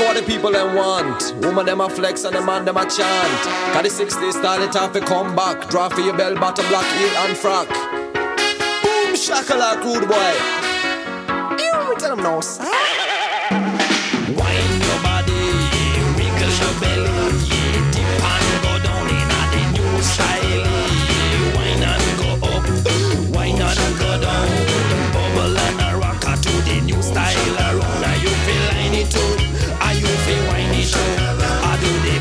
what the people them want. Woman them a flex and the man them a chant. Cause the 60s style it off to come back. Draw for your bell bottom black heel and frock. Boom shakalak rude boy. You tell them no sir.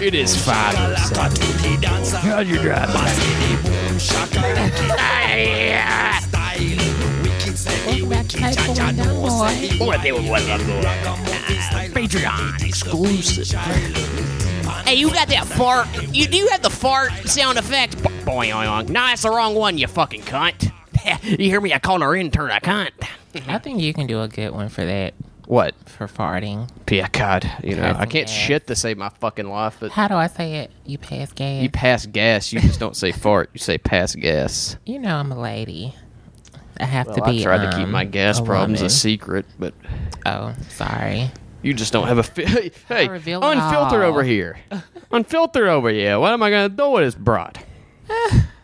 It is five shakalaka to the dancer. How's your drive? Pass me the boom shakalaka style. Wicked say, wicked cha-cha, no say, What they what Patreon exclusive. Hey, you got that fart? You do you have the fart sound effect? Boing, boing, boing. No, that's the wrong one. You fucking cunt. you hear me? I called our intern a cunt. I think you can do a good one for that, What? for farting. Yeah, God. You know, I can't gas. shit to save my fucking life, but How do I say it? You pass gas. you pass gas. You just don't say fart. You say pass gas. You know I'm a lady. I have to be. I tried to keep um, my gas a problems a secret, but Oh, sorry. you just don't have a. Fi- hey, hey reveal it unfiltered all. over here. unfilter over here. What am I gonna do with this broad?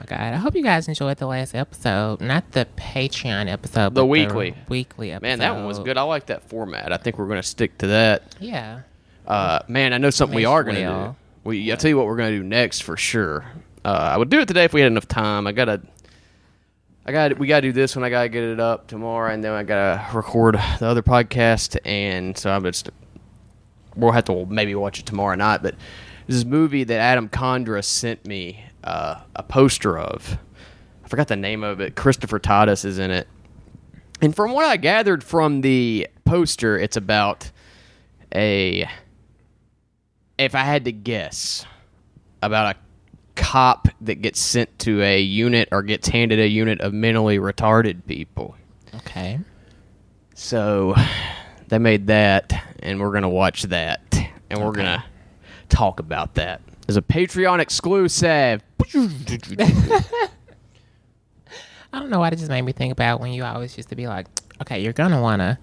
My god! I hope you guys enjoyed the last episode, not the Patreon episode, The weekly. weekly episode. Man, that one was good. I like that format. I think we're gonna stick to that. Yeah. Uh, man, I know something we Nice are gonna do. will. We, I'll tell you what we're gonna do next for sure. Uh, I would do it today if we had enough time. I gotta, I got, we gotta do this one. I gotta get it up tomorrow, and then I gotta record the other podcast. And so I'm just, we'll have to maybe watch it tomorrow night. But this movie that Adam Condra sent me uh, a poster of. I forgot the name of it. Christopher Titus is in it. And from what I gathered from the poster, it's about a if I had to guess about a cop that gets sent to a unit or gets handed a unit of mentally retarded people. Okay. So they made that, and we're gonna watch that, and we're gonna talk about that as a Patreon exclusive. I don't know why it just made me think about when you always used to be like, okay, you're gonna wanna.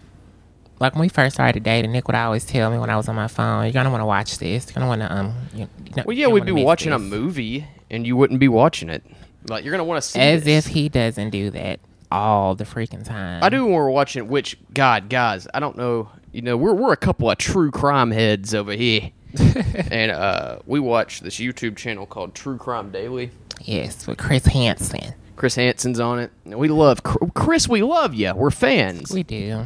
Like when we first started dating, Nick would always tell me when I was on my phone, "You're gonna want to watch this. You're gonna want to um." You, you know, Well, yeah, we'd be watching a movie, and you wouldn't be watching it. Like you're gonna want to see As this. if he doesn't do that all the freaking time. I do when we're watching. Which God, guys, I don't know. You know, we're we're a couple of true crime heads over here, and uh, we watch this YouTube channel called True Crime Daily. Yes, with Chris Hansen. Chris Hansen's on it. We love Chris. We love you. We're fans. We do.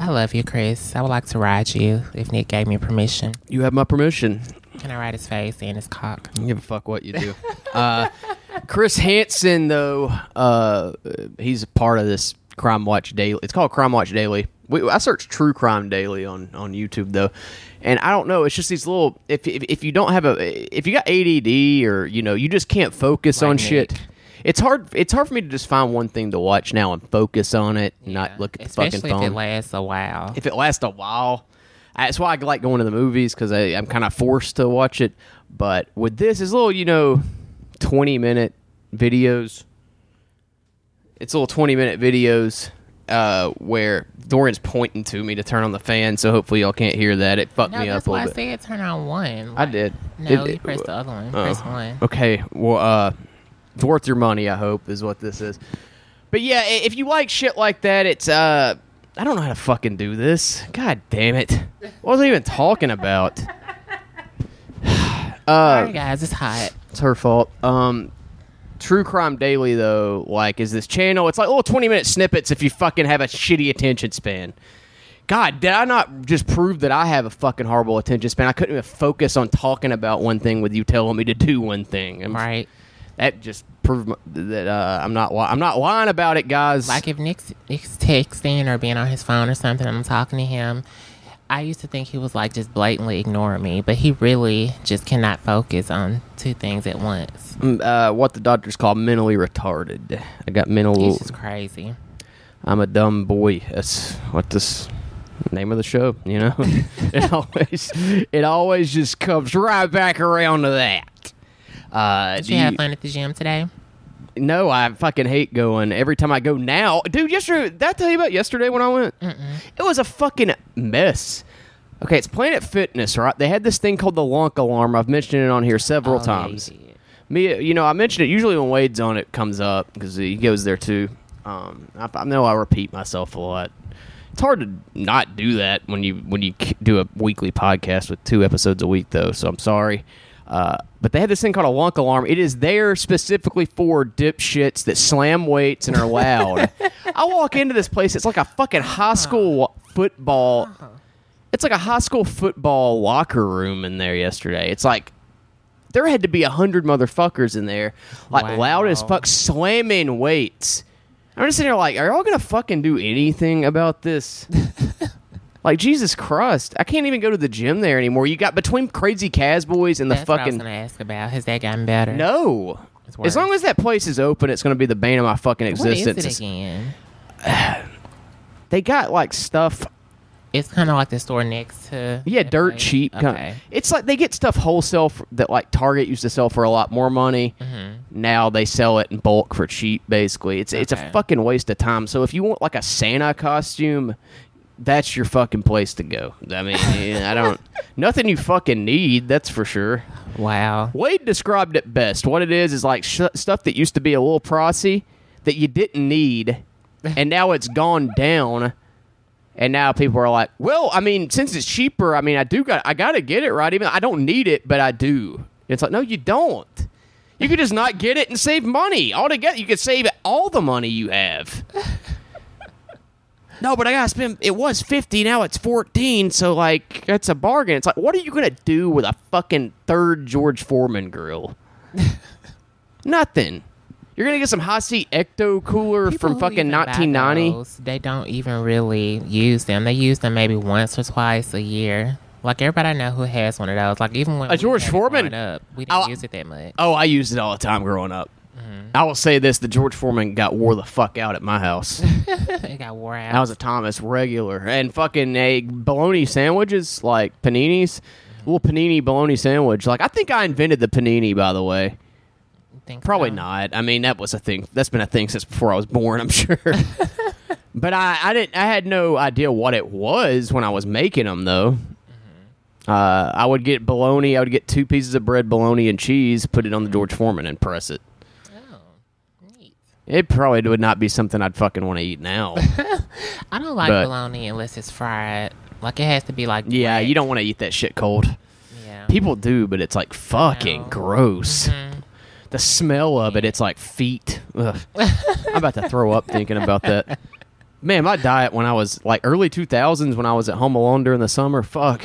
I love you, Chris. I would like to ride you if Nick gave me permission. You have my permission. Can I ride his face and his cock? I give a fuck what you do. uh, Chris Hansen, though, uh, he's a part of this Crime Watch Daily. It's called Crime Watch Daily. We, I search True Crime Daily on, on YouTube though, and I don't know. It's just these little. If, if if you don't have a, if you got ADD or you know you just can't focus Like on shit. It's hard. It's hard for me to just find one thing to watch now and focus on it, and not look at the Especially fucking phone if it lasts a while. if it lasts a while. That's why I like going to the movies because I'm kind of forced to watch it. But with this, it's little, you know, 20 minute videos. It's little 20 minute videos uh, where Dorian's pointing to me to turn on the fan. So hopefully y'all can't hear that. It fucked no, me up a why I little bit. said turn on one. I did. No, It- you it- press the other one. Oh. Press one. Okay, well, uh, it's worth your money. I hope is what this is. But yeah, if you like shit like that, it's uh, I don't know how to fucking do this. God damn it! What was I even talking about? Uh, Sorry, guys, it's hot. it's her fault. Um, True Crime Daily though, like, is this channel? It's like little twenty minute snippets if you fucking have a shitty attention span. God, did I not just prove that I have a fucking horrible attention span? I couldn't even focus on talking about one thing with you telling me to do one thing. I'm- Right. That just proved that uh, I'm not. li- I'm not lying about it, guys. Like if Nick's, Nick's texting or being on his phone or something, I'm talking to him. I used to think he was like just blatantly ignoring me, but he really just cannot focus on two things at once. Mm, uh, what the doctors call mentally retarded. I got mental. He's just crazy. I'm a dumb boy. That's what this name of the show. You know, it always it always just comes right back around to that. Uh, Did do you have you- fun at the gym today? No, I fucking hate going. Every time I go now, dude. Yesterday, did I tell you about yesterday when I went? It was a fucking mess. Okay, it's Planet Fitness, right? They had this thing called the Lunk Alarm. I've mentioned it on here several Oh, yeah, you times. Me, you know, I mention it usually when Wade's on. It comes up because he goes there too. Um, I, I know I repeat myself a lot. It's hard to not do that when you when you do a weekly podcast with two episodes a week, though. So I'm sorry. Uh, but they had this thing called a lunk alarm. It is there specifically for dipshits that slam weights and are loud. I walk into this place. It's like a fucking high school football. It's like a high school football locker room in there yesterday. It's like there had to be a hundred motherfuckers in there, like Wow. loud as fuck, slamming weights. I'm just sitting there like, are y'all gonna fucking do anything about this? like Jesus Christ, I can't even go to the gym there anymore. You got between crazy Cas boys and the That's what I was fucking ask about. Has that gotten better? no. As long as that place is open, it's gonna be the bane of my fucking What is existence. it again? They got like stuff It's kind of like the store next to. Yeah, dirt place. cheap. Okay. It's like they get stuff wholesale for, that like Target used to sell for a lot more money. Mm-hmm. Now they sell it in bulk for cheap. Basically, it's it's a fucking waste of time. So if you want like a Santa costume, that's your fucking place to go. I mean, I don't nothing you fucking need. That's for sure. Wow. Wade described it best. What it is is like sh- stuff that used to be a little pricey that you didn't need, and now it's gone down. And now people are like, "Well, I mean, since it's cheaper, I mean, I do got, I got to get it, right? Even I don't need it, but I do." It's like, no, you don't. You could just not get it and save money altogether. You could save all the money you have. no, but I gotta spend. It was fifty, now it's fourteen. So like, that's a bargain. It's like, what are you gonna do with a fucking third George Foreman grill? Nothing. You're gonna get some hot seat ecto cooler People from fucking 1990. those, They don't even really use them. They use them maybe once or twice a year. Like everybody I know who has one of those. Like even when A George Foreman? up, we didn't Oh, use it that much. Oh, I used it all the time growing up. I will say this: the George Foreman got wore the fuck out at my house. it got wore out. I was a Thomas regular, and fucking a bologna sandwiches like paninis, mm-hmm. little panini bologna sandwich. Like I think I invented the panini, by the way. Think Probably so. not. I mean, that was a thing. That's been a thing since before I was born. I'm sure. but I, I didn't. I had no idea what it was when I was making them, though. Mm-hmm. Uh, I would get bologna. I would get two pieces of bread, bologna, and cheese. Put it on the mm-hmm. George Foreman and press it. It probably would not be something I'd fucking want to eat now. I don't like But- bologna unless it's fried. Like it has to be like yeah, black. you don't want to eat that shit cold. Yeah. People do, but it's like fucking know. gross. Mhm. The smell of it, it's like feet. Ugh. I'm about to throw up thinking about that. Man, my diet when I was like early 2000s when I was at home alone during the summer, fuck.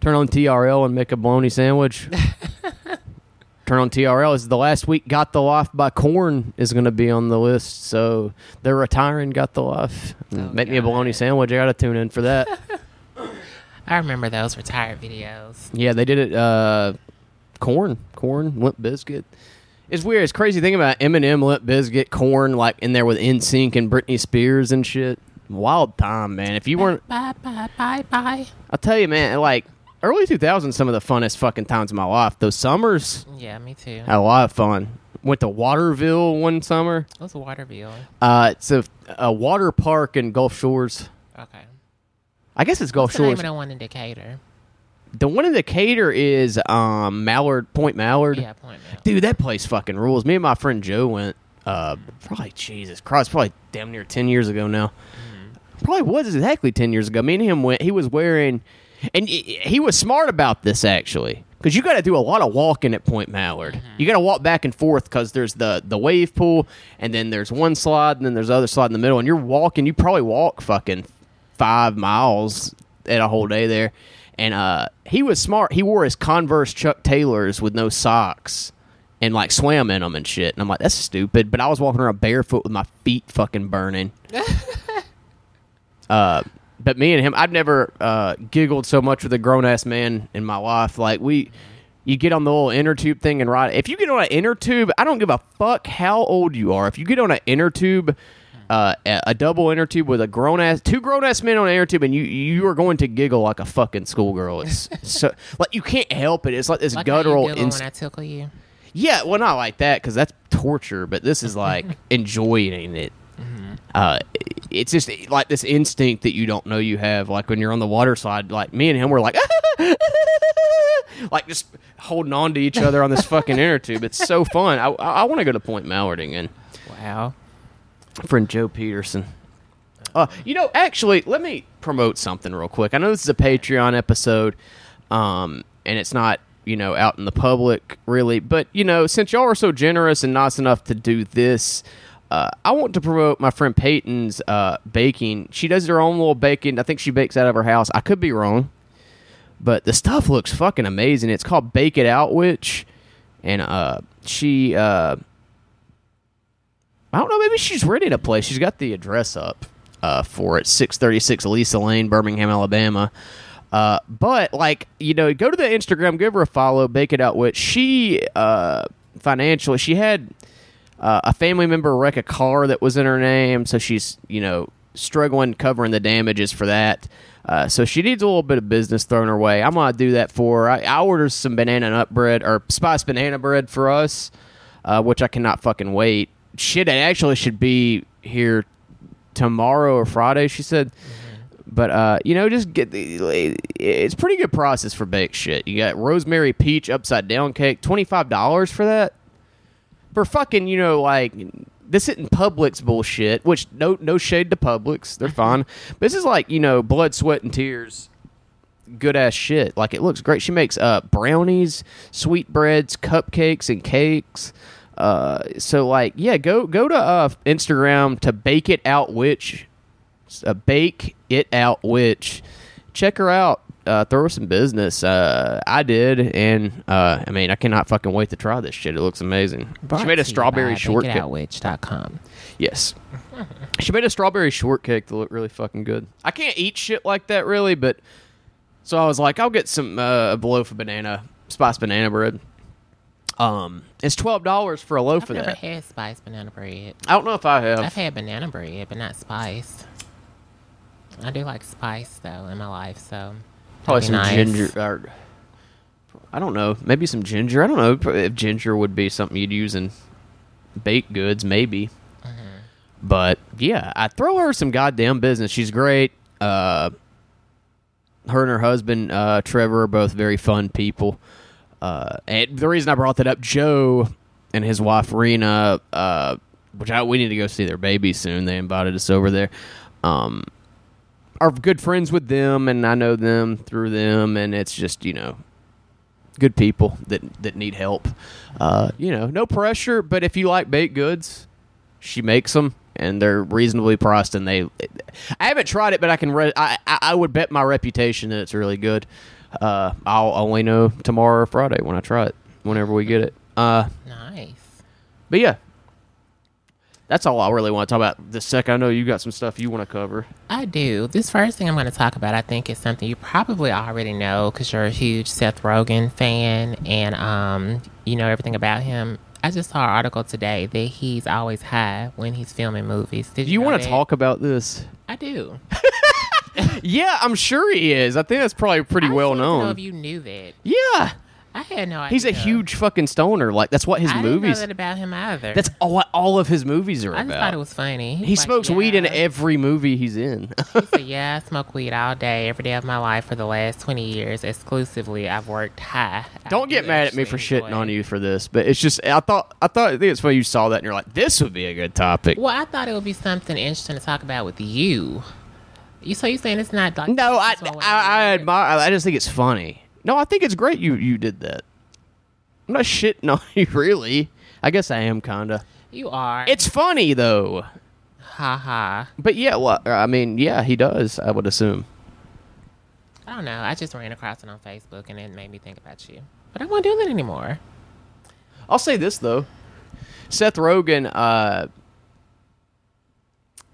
Turn on TRL and make a bologna sandwich. Turn on TRL is the last week. Got the Life by Korn is going to be on the list, so they're retiring. Got the Life. Oh, make me a bologna sandwich. I got to tune in for that. I remember those retired videos. Yeah, they did it. Uh, Korn, Korn, Limp Bizkit. It's weird. It's crazy thing about Eminem, Limp Bizkit, Korn, like in there with NSYNC and Britney Spears and shit. Wild time, man. If you weren't, Bye bye bye bye. I'll tell you, man. Like early 2000s, some of the funnest fucking times of my life. Those summers, Yeah, me too. had a lot of fun. Went to Waterville one summer. What's Waterville? Uh, it's a, a water park in Gulf Shores. Okay. I guess it's Gulf What's the name Shores. of the one in Decatur? The one in Decatur is um, Mallard Point Mallard. Yeah, Point Mall. Dude, that place fucking rules. Me and my friend Joe went. Uh, probably Jesus Christ, probably damn near ten years ago now. Probably was exactly ten years ago. Me and him went. He was wearing, and he was smart about this actually, because you got to do a lot of walking at Point Mallard. You got to walk back and forth because there's the the wave pool, and then there's one slide, and then there's the other slide in the middle, and you're walking. You probably walk fucking five miles at a whole day there. And uh, he was smart. He wore his Converse Chuck Taylors with no socks and like swam in them and shit. And I'm like, that's stupid. But I was walking around barefoot with my feet fucking burning. uh, but me and him, I've never uh, giggled so much with a grown ass man in my life. Like we, you get on the little inner tube thing and ride. If you get on an inner tube, I don't give a fuck how old you are. If you get on an inner tube, uh, a, double inner tube with a grown ass, two grown ass men on an inner tube, and you you are going to giggle like a fucking schoolgirl. It's so like you can't help it. It's like this Like how guttural. giggle ins- when I tickle you. yeah, well, not like that because that's torture. But this is like enjoying it. Uh, it's just like this instinct that you don't know you have. Like when you're on the water side, like me and him were like, like just holding on to each other on this fucking inner tube. It's so fun. I I, I want to go to Point Mallard again. Wow. friend Joe Peterson. Uh, you know, actually, let me promote something real quick. I know this is a Patreon episode, um, and it's not you know out in the public really, but you know, since y'all are so generous and nice enough to do this. Uh, I want to promote my friend Peyton's uh, baking. She does her own little baking. I think she bakes out of her house. I could be wrong, but the stuff looks fucking amazing. It's called Bake It Out Witch, and uh, she uh, I don't know. Maybe she's ready to play. She's got the address up uh, for it, six thirty six Lisa Lane, Birmingham, Alabama. Uh, but like you know, go to the Instagram, give her a follow, bake it out with. She financially, she had uh, a family member wreck a car that was in her name, so she's you know struggling covering the damages for that. Uh, so she needs a little bit of business thrown her way. I'm gonna do that for her. I, I ordered some banana nut bread or spice banana bread for us, uh, which I cannot fucking wait. Shit, it actually should be here tomorrow or Friday. She said. But uh, you know, just get the. It's pretty good process for baked shit. You got rosemary peach upside down cake, twenty five dollars for that. For fucking, you know, like this isn't Publix bullshit. Which no no shade to Publix, they're fine. But this is like you know, blood, sweat, and tears. Good ass shit. Like it looks great. She makes uh brownies, sweetbreads, cupcakes, and cakes. Uh, so like yeah, go go to uh Instagram to bake it out witch uh, bake it out witch check her out uh, throw some business. Uh, i did and uh, i mean i cannot fucking wait to try this shit. It looks amazing. She made a strawberry shortcake. Shortcake. yes. She made a strawberry shortcake that looked really fucking good. I can't eat shit like that really but so i was like i'll get some uh, a loaf of banana spice banana bread. Um it's $12 for a loaf I've of never that. had spiced banana bread. i don't know if i have. I've had banana bread, but not spice. I do like spice though in my life, so Probably some nice. ginger. Or, I don't know. Maybe some ginger. I don't know if ginger would be something you'd use in baked goods. Maybe. Mm-hmm. But yeah, I throw her some goddamn business. She's great. Uh, her and her husband uh, Trevor are both very fun people. Uh, and the reason I brought that up, Joe and his wife Rena, uh, which I, we need to go see their baby soon. They invited us over there. Um, are good friends with them, and I know them through them, and it's just you know good people that that need help. Uh, you know, no pressure, but if you like baked goods, she makes them, and they're reasonably priced. And they, I haven't tried it, but I can. Re- I I I would bet my reputation that it's really good. Uh, I'll only know tomorrow or Friday when I try it. Whenever we get it. Uh, Nice. but yeah. That's all I really want to talk about this second. I know you got some stuff you want to cover. I do. This first thing I'm going to talk about, I think, is something you probably already know because you're a huge Seth Rogen fan and um, you know everything about him. I just saw an article today that he's always high when he's filming movies. Did Do you, you know want to talk about this? I do. Yeah, I'm sure he is. I think that's probably pretty I well wanted to know known. if you knew that. yeah, I had no idea. he's a huge fucking stoner. Like that's what his I movies. didn't know that about him either. That's all what all of his movies are about. I just about. thought it was funny. he like, smokes weed in every movie he's in. He said, "Yeah, I smoke weed all day, every day of my life for the last twenty years. Exclusively, I've worked high. Don't get do mad at me for shitting enjoy on you for this, but it's just I thought I thought I think it's funny you saw that and you're like, this would be a good topic. Well, I thought it would be something interesting to talk about with you. You so you saying it's not like No, I what I, I admire. I just think it's funny. No, I think it's great you you did that. I'm not shitting on you, really. I guess I am kinda. You are. It's funny though. ha ha. But yeah, well, I mean, yeah, he does. I would assume. I don't know. I just ran across it on Facebook and it made me think about you. But I won't do that anymore. I'll say this though, Seth Rogen, uh,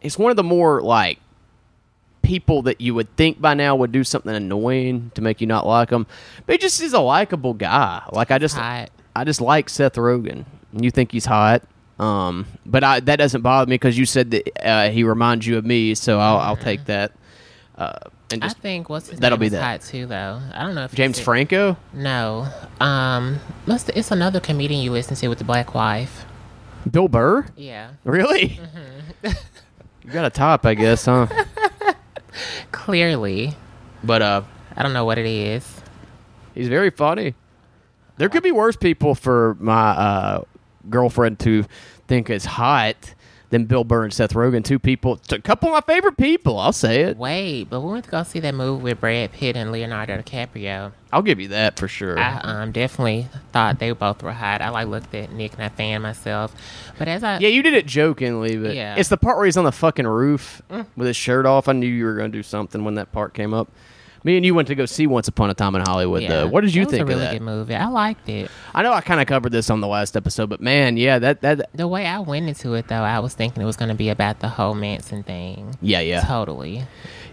is one of the more like people that you would think by now would do something annoying to make you not like him, but he just is a likable guy. Like I just, Hot. I just like Seth Rogen. You think he's hot, um, but I, that doesn't bother me because you said that uh, he reminds you of me, so I'll, I'll take that. Uh, and I just think what's his that'll be that. hot too though. I don't know if James Franco, No. Um the, it's another comedian you listen to with the black wife. Bill Burr, Yeah. really? You got a top, I guess, huh? Clearly, but uh, I don't know what it is. he's very funny. There could be worse people for my uh, girlfriend to think is hot than Bill Burr and Seth Rogen. Two people, a couple of my favorite people. I'll say it. Wait, but we went to go see that movie with Brad Pitt and Leonardo DiCaprio. I'll give you that for sure. I um, definitely thought they both were hot. I like looked at Nick and I fan myself. But as I yeah, you did it jokingly, but Yeah. it's the part where he's on the fucking roof with his shirt off. I knew you were going to do something when that part came up. Me and you went to go see Once Upon a Time in Hollywood. yeah, Though. What did you it was think a really of that? good movie. I liked it. I know I kind of covered this on the last episode, but man, yeah, that that The way I went into it, though, I was thinking it was going to be about the whole Manson thing. yeah, yeah, Totally.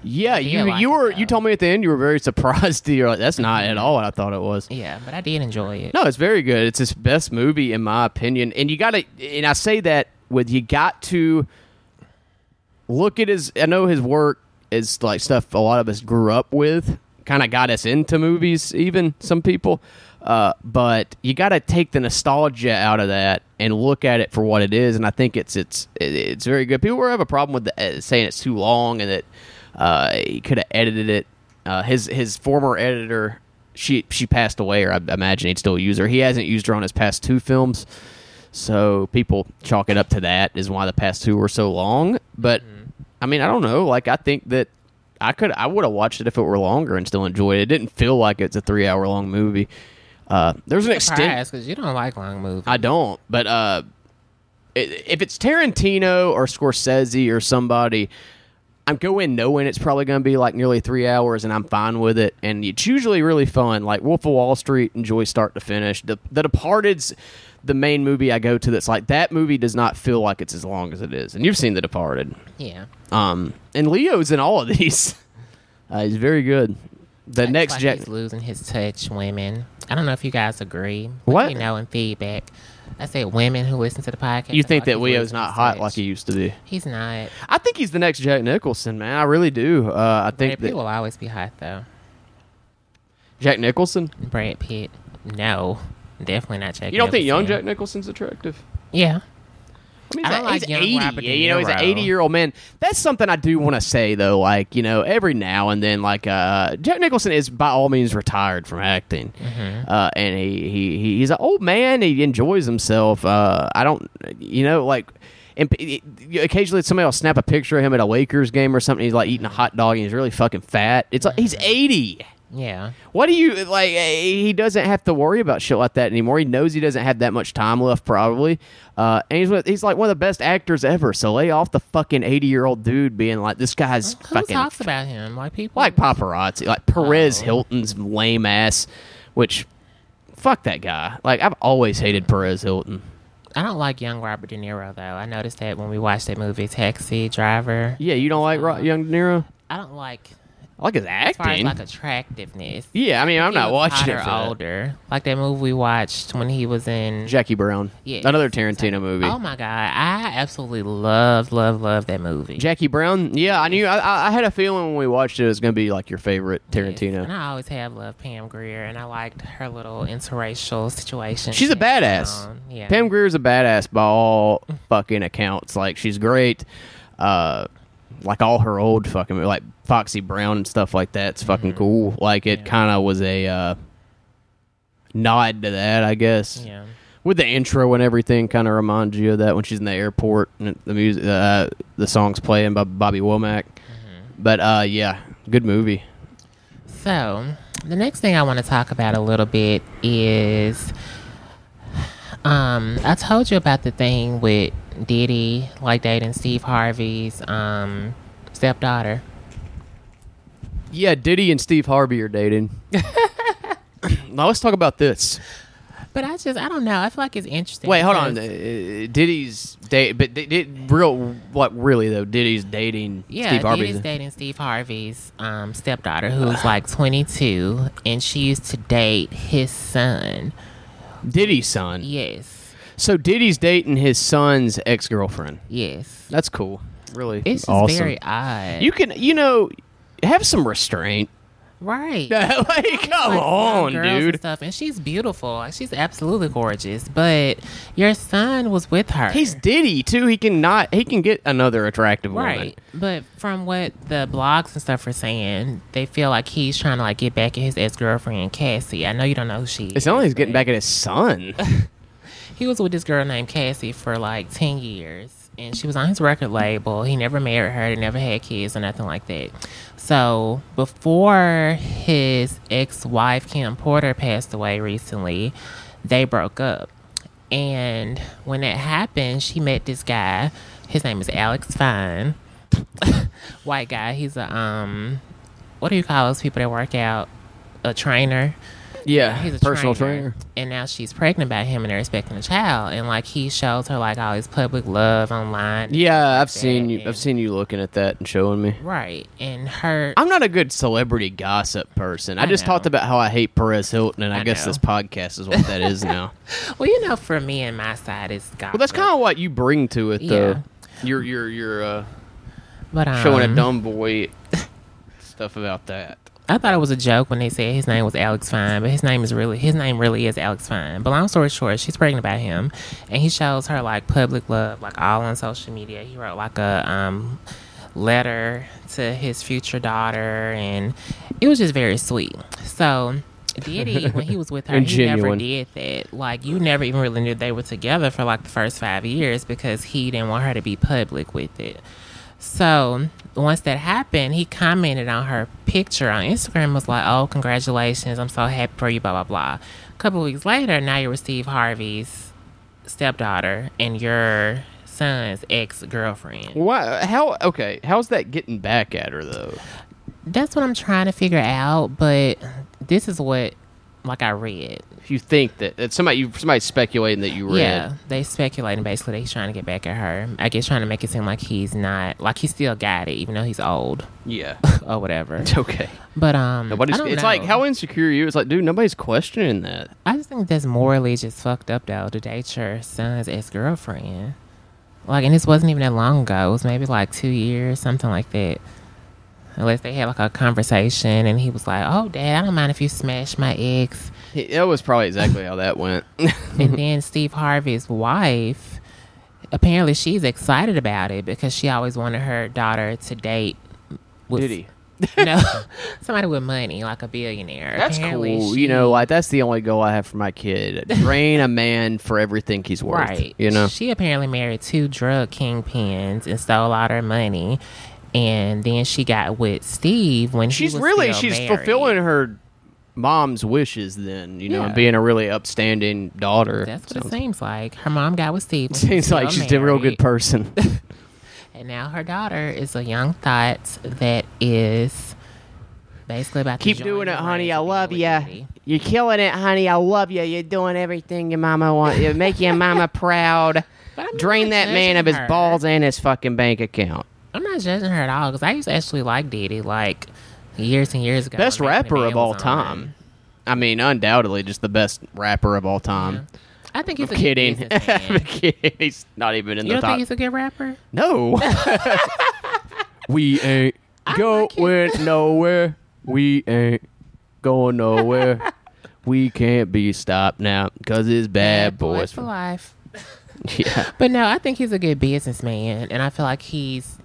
yeah. You like you were though. you told me at the end you were very surprised. You're like, that's not at mm-hmm. all what I thought it was. Yeah, but I did enjoy it. No, it's very good. It's his best movie in my opinion. And you got to and I say that with you got to look at his I know his work is like stuff a lot of us grew up with, kind of got us into movies even some people. Uh, but you got to take the nostalgia out of that and look at it for what it is, and I think it's it's it's very good. People have a problem with the, uh, saying it's too long and that uh, he could have edited it. Uh, his his former editor, she she passed away, or I imagine he'd still use her. He hasn't used her on his past two films, so people chalk it up to that is why the past two were so long. But I mean, I don't know. Like I think that I could I would have watched it if it were longer and still enjoyed it. It didn't feel like it's a three hour long movie. Uh, there's an extent. Because you don't like long movies. I don't, but uh, if it's Tarantino or Scorsese or somebody, I'm going knowing it's probably going to be like nearly three hours, and I'm fine with it. And it's usually really fun. Like Wolf of Wall Street, enjoy start to finish. The The Departed's the main movie I go to. That's like that movie does not feel like it's as long as it is. And you've seen The Departed. yeah. Um, and Leo's in all of these. Uh, he's very good. The feel next like Jack. he's losing his touch. Women. I don't know if you guys agree. Let What? me know in feedback. I said women who listen to the podcast. You think that Leo's not hot like he used to be? He's not. I think he's the next Jack Nicholson, man. I really do. Uh, I think Brad Pitt that will always be hot though. Jack Nicholson. Brad Pitt. No, definitely not Jack. You don't think young Jack Nicholson's attractive? Yeah. I mean, he's, don't like he's young 80. Robert yeah, De you know, he's an 80 year old man. That's something I do want to say though. Like, you know, every now and then, like, uh, Jack Nicholson is by all means retired from acting, Mm-hmm. uh, and he, he he- he's an old man. He enjoys himself. Uh, I don't, you know, like. And occasionally, somebody will snap a picture of him at a Lakers game or something. He's like eating a hot dog and he's really fucking fat. It's like he's eighty. Yeah. What do you like? eh, He doesn't have to worry about shit like that anymore. He knows he doesn't have that much time left, probably. Uh, and he's he's like one of the best actors ever. So lay off the fucking eighty year old dude being like this guy's fucking. Who fucking talks about him? Like people. like paparazzi, like Perez Oh. Hilton's lame ass. Which, fuck that guy. Like I've always hated Perez Hilton. I don't like young Robert De Niro though. I noticed that when we watched that movie Taxi Driver. Yeah, you don't like Ro- Young De Niro? I don't like I like his as far as acting. like attractiveness. yeah, I mean I'm He not was watching hotter it for that. older. Like that movie we watched when he was in. Jackie Brown. Yes. Another Tarantino movie. Oh my god, I absolutely love, love, love that movie. Jackie Brown. Yeah, I knew. I- I, had a feeling when we watched it, it was going to be like your favorite Yes. Tarantino. And I always have loved Pam Grier, and I liked her little interracial situation. She's a badass. Yeah. Pam Grier's a badass by all fucking accounts. Like she's great. Uh, like all her old fucking like Foxy Brown and stuff like that's fucking cool. Like it Mm-hmm. Yeah. kind of was a uh, nod to that, I guess. Yeah. With the intro and everything, kind of reminds you of that when she's in the airport and the music, uh, the songs playing by Bobby Womack. Mm-hmm. But uh, yeah, good movie. So, the next thing I want to talk about a little bit is um, I told you about the thing with Diddy, like dating Steve Harvey's um, stepdaughter. Yeah, Diddy and Steve Harvey are dating. now let's talk about this. But I just, I don't know. I feel like it's interesting. Wait, hold on. Uh, Diddy's date, but did, did, real what? Really though, Diddy's dating Yeah, Steve Harvey. Diddy's dating Steve Harvey's um, stepdaughter, who's like 22, and she used to date his son. Diddy's son. Yes, So Diddy's dating his son's ex girlfriend. yes. That's cool. Really, It's just awesome. very odd. You can, you know, have some restraint. Right. like, come like on, young girls and dude. Stuff, and she's beautiful. Like, she's absolutely gorgeous. But your son was with her. He's Diddy too. He can not. He can get another attractive woman. right. But from what the blogs and stuff are saying, they feel like he's trying to like get back at his ex girlfriend Cassie. I know you don't know who she. It's sounds like he's getting back at his son. He was with this girl named Cassie for like ten years, and she was on his record label. He never married her. They never had kids or nothing like that. So before his ex-wife Kim Porter passed away recently, they broke up. And when that happened, she met this guy. His name is Alex Fine, white guy. He's a um, what do you call those people that work out? A trainer. Yeah, He's a personal trainer. And now she's pregnant by him and they're expecting a child. And like he shows her like all his public love online. Yeah, I've seen you. and- I've seen you looking at that and showing me. Right. And her I'm not a good celebrity gossip person. I, I just know. talked about how I hate Perez Hilton, and I, I guess know. this podcast is what that is now. well, you know, for me and my side is gossip. Well, that's kind of what you bring to it, though. Yeah. You're you're you're uh, but, um, showing a dumb boy stuff about that. I thought it was a joke when they said his name was Alex Fine, but his name is really his name really is Alex Fine. But long story short, she's pregnant by him, and he shows her like public love, like all on social media. He wrote like a um, letter to his future daughter, and it was just very sweet. So. Diddy, when he was with her, he never did that. Like, you never even really knew they were together for like the first five years because he didn't want her to be public with it. So once that happened, he commented on her picture on Instagram. Was like, "Oh, congratulations! I'm so happy for you." Blah blah blah. A couple weeks later, now you receive Harvey's stepdaughter and your son's ex girlfriend. Why? How? Okay, how's that getting back at her though? That's what I'm trying to figure out. But this is what, like, I read. You think that, that somebody you somebody's speculating that you read, Yeah, they speculating basically he's trying to get back at her. I guess trying to make it seem like he's not, like he still got it, even though he's old yeah, or whatever. it's okay. But um, Nobody's. It's like how insecure are you? It's like, dude, nobody's questioning that. I just think that's morally just fucked up though to date your son's ex girlfriend. Like, and this wasn't even that long ago. It was maybe like two years, something like that. Unless they had like a conversation and he was like, "Oh, Dad, I don't mind if you smash my ex." That was probably exactly how that went. and then Steve Harvey's wife, apparently she's excited about it because she always wanted her daughter to date. With, Diddy. No, somebody with money, like a billionaire. That's Apparently cool. she- you know, like that's the only goal I have for my kid: drain a man for everything he's worth. Right. You know. She apparently married two drug kingpins and stole all her money. And then she got with Steve when he she's was really she's married. fulfilling her mom's wishes. Then you know, Yeah. and being a really upstanding daughter. That's what it seems like. Her mom got with Steve. Seems like she's a real good person. And now her daughter is a young thought that is basically about Keep doing it, honey. I love you. You're killing it, honey. I love you. You're doing everything your mama wants. You make your mama proud. Drain that man of his her. balls and his fucking bank account. I'm not judging her at all because I used to actually like Diddy like years and years ago. Best when Back in the rapper of all time. I mean, undoubtedly, just the best rapper of all time. I think he's I'm a kidding. I'm kidding. He's not even in you the don't top. think he's a good rapper? No. we ain't I going like nowhere. We ain't going nowhere. we can't be stopped now because it's bad boys. for life. Yeah. But no, I think he's a good businessman, and I feel like he's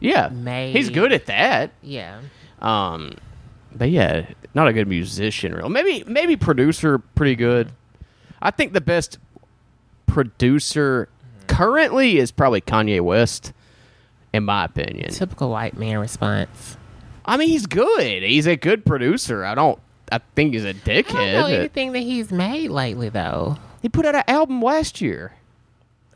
Yeah. Made- He's good at that. yeah. Um, but yeah, not a good musician. Real, maybe maybe producer, pretty good. I think the best producer currently is probably Kanye West, in my opinion. Typical white man response. I mean, he's good. He's a good producer. I don't. I think he's a I don't know anything that he's made lately, though. He put out an album last year,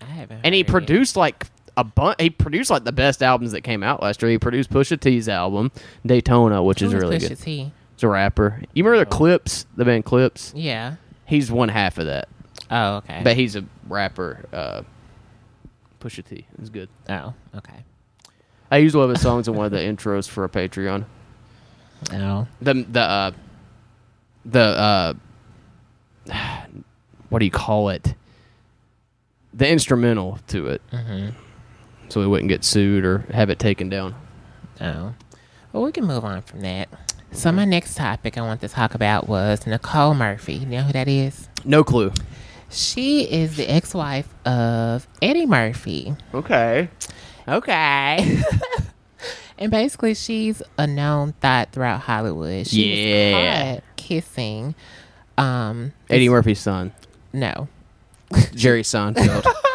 I haven't. and he heard it. produced like a bunch. He produced like the best albums that came out last year. He produced Pusha T's album Daytona, which Who is really Pusha good. T? It's a rapper. You remember the Clipse? The band Clipse. Yeah. He's one half of that, Oh, okay. but he's a rapper. Uh, Pusha T is good. oh, okay. I used one of his songs in one of the intros for a Patreon. Oh, The the uh, the uh, what do you call it? The instrumental to it, mm-hmm. So we wouldn't get sued or have it taken down. oh. Well, we can move on from that. So my next topic I want to talk about was Nicole Murphy. You know who that is? No clue. She is the ex-wife of Eddie Murphy. Okay. Okay. And basically, she's a known thought throughout Hollywood. She Yeah. was caught kissing. Um, Eddie Murphy's son, No, Jerry Seinfeld.